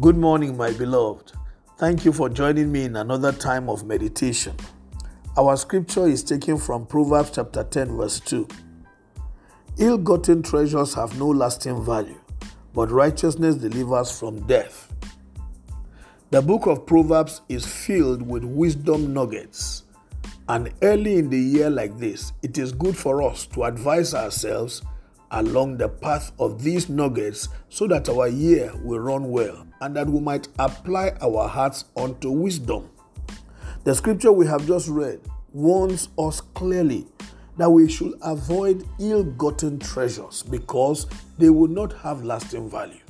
Good morning, my beloved. Thank you for joining me in another time of meditation. Our scripture is taken from Proverbs chapter 10, verse 2. Ill gotten treasures have no lasting value, but righteousness delivers from death. The book of Proverbs is filled with wisdom nuggets. And early in the year, like this, it is good for us to advise ourselves along the path of these nuggets so that our year will run well and that we might apply our hearts unto wisdom. The scripture we have just read warns us clearly that we should avoid ill gotten treasures because they will not have lasting value.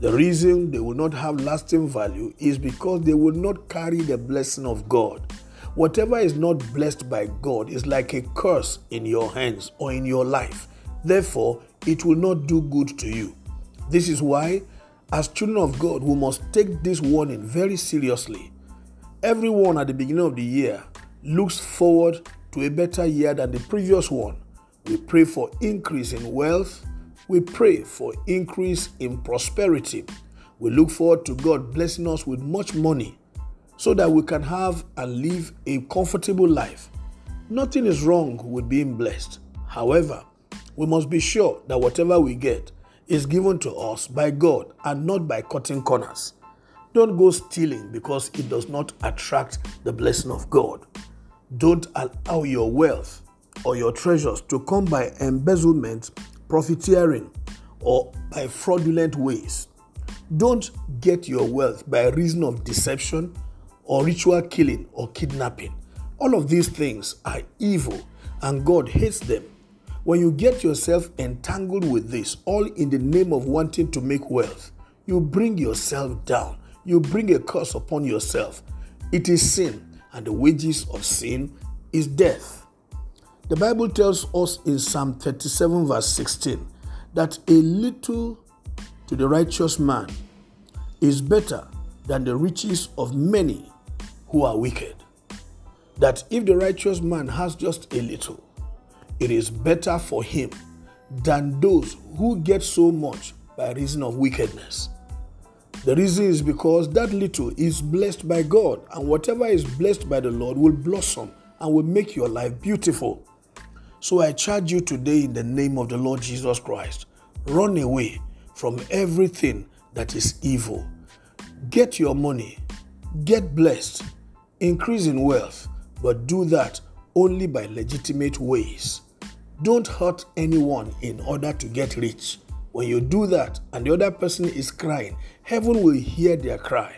The reason they will not have lasting value is because they will not carry the blessing of God. Whatever is not blessed by God is like a curse in your hands or in your life. Therefore, it will not do good to you. This is why, as children of God, we must take this warning very seriously. Everyone at the beginning of the year looks forward to a better year than the previous one. We pray for increase in wealth. We pray for increase in prosperity. We look forward to God blessing us with much money so that we can have and live a comfortable life. Nothing is wrong with being blessed. However, we must be sure that whatever we get is given to us by God and not by cutting corners. Don't go stealing because it does not attract the blessing of God. Don't allow your wealth or your treasures to come by embezzlement, profiteering, or by fraudulent ways. Don't get your wealth by reason of deception or ritual killing or kidnapping. All of these things are evil and God hates them. When you get yourself entangled with this, all in the name of wanting to make wealth, you bring yourself down. You bring a curse upon yourself. It is sin, and the wages of sin is death. The Bible tells us in Psalm 37, verse 16, that a little to the righteous man is better than the riches of many who are wicked. That if the righteous man has just a little, it is better for him than those who get so much by reason of wickedness. The reason is because that little is blessed by God, and whatever is blessed by the Lord will blossom and will make your life beautiful. So I charge you today in the name of the Lord Jesus Christ run away from everything that is evil. Get your money, get blessed, increase in wealth, but do that only by legitimate ways. Don't hurt anyone in order to get rich. When you do that and the other person is crying, heaven will hear their cry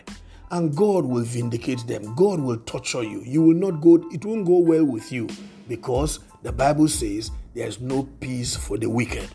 and God will vindicate them. God will torture you. You will not go, it won't go well with you because the Bible says there is no peace for the wicked.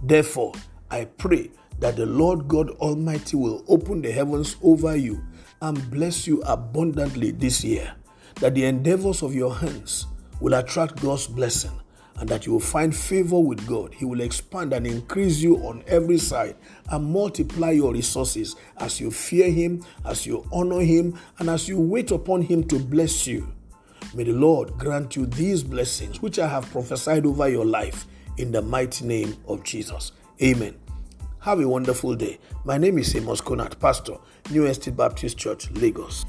Therefore, I pray that the Lord God Almighty will open the heavens over you and bless you abundantly this year. That the endeavors of your hands will attract God's blessing and that you will find favor with God. He will expand and increase you on every side and multiply your resources as you fear Him, as you honor Him, and as you wait upon Him to bless you. May the Lord grant you these blessings which I have prophesied over your life in the mighty name of Jesus. Amen. Have a wonderful day. My name is Amos Conat, Pastor, New Estate Baptist Church, Lagos.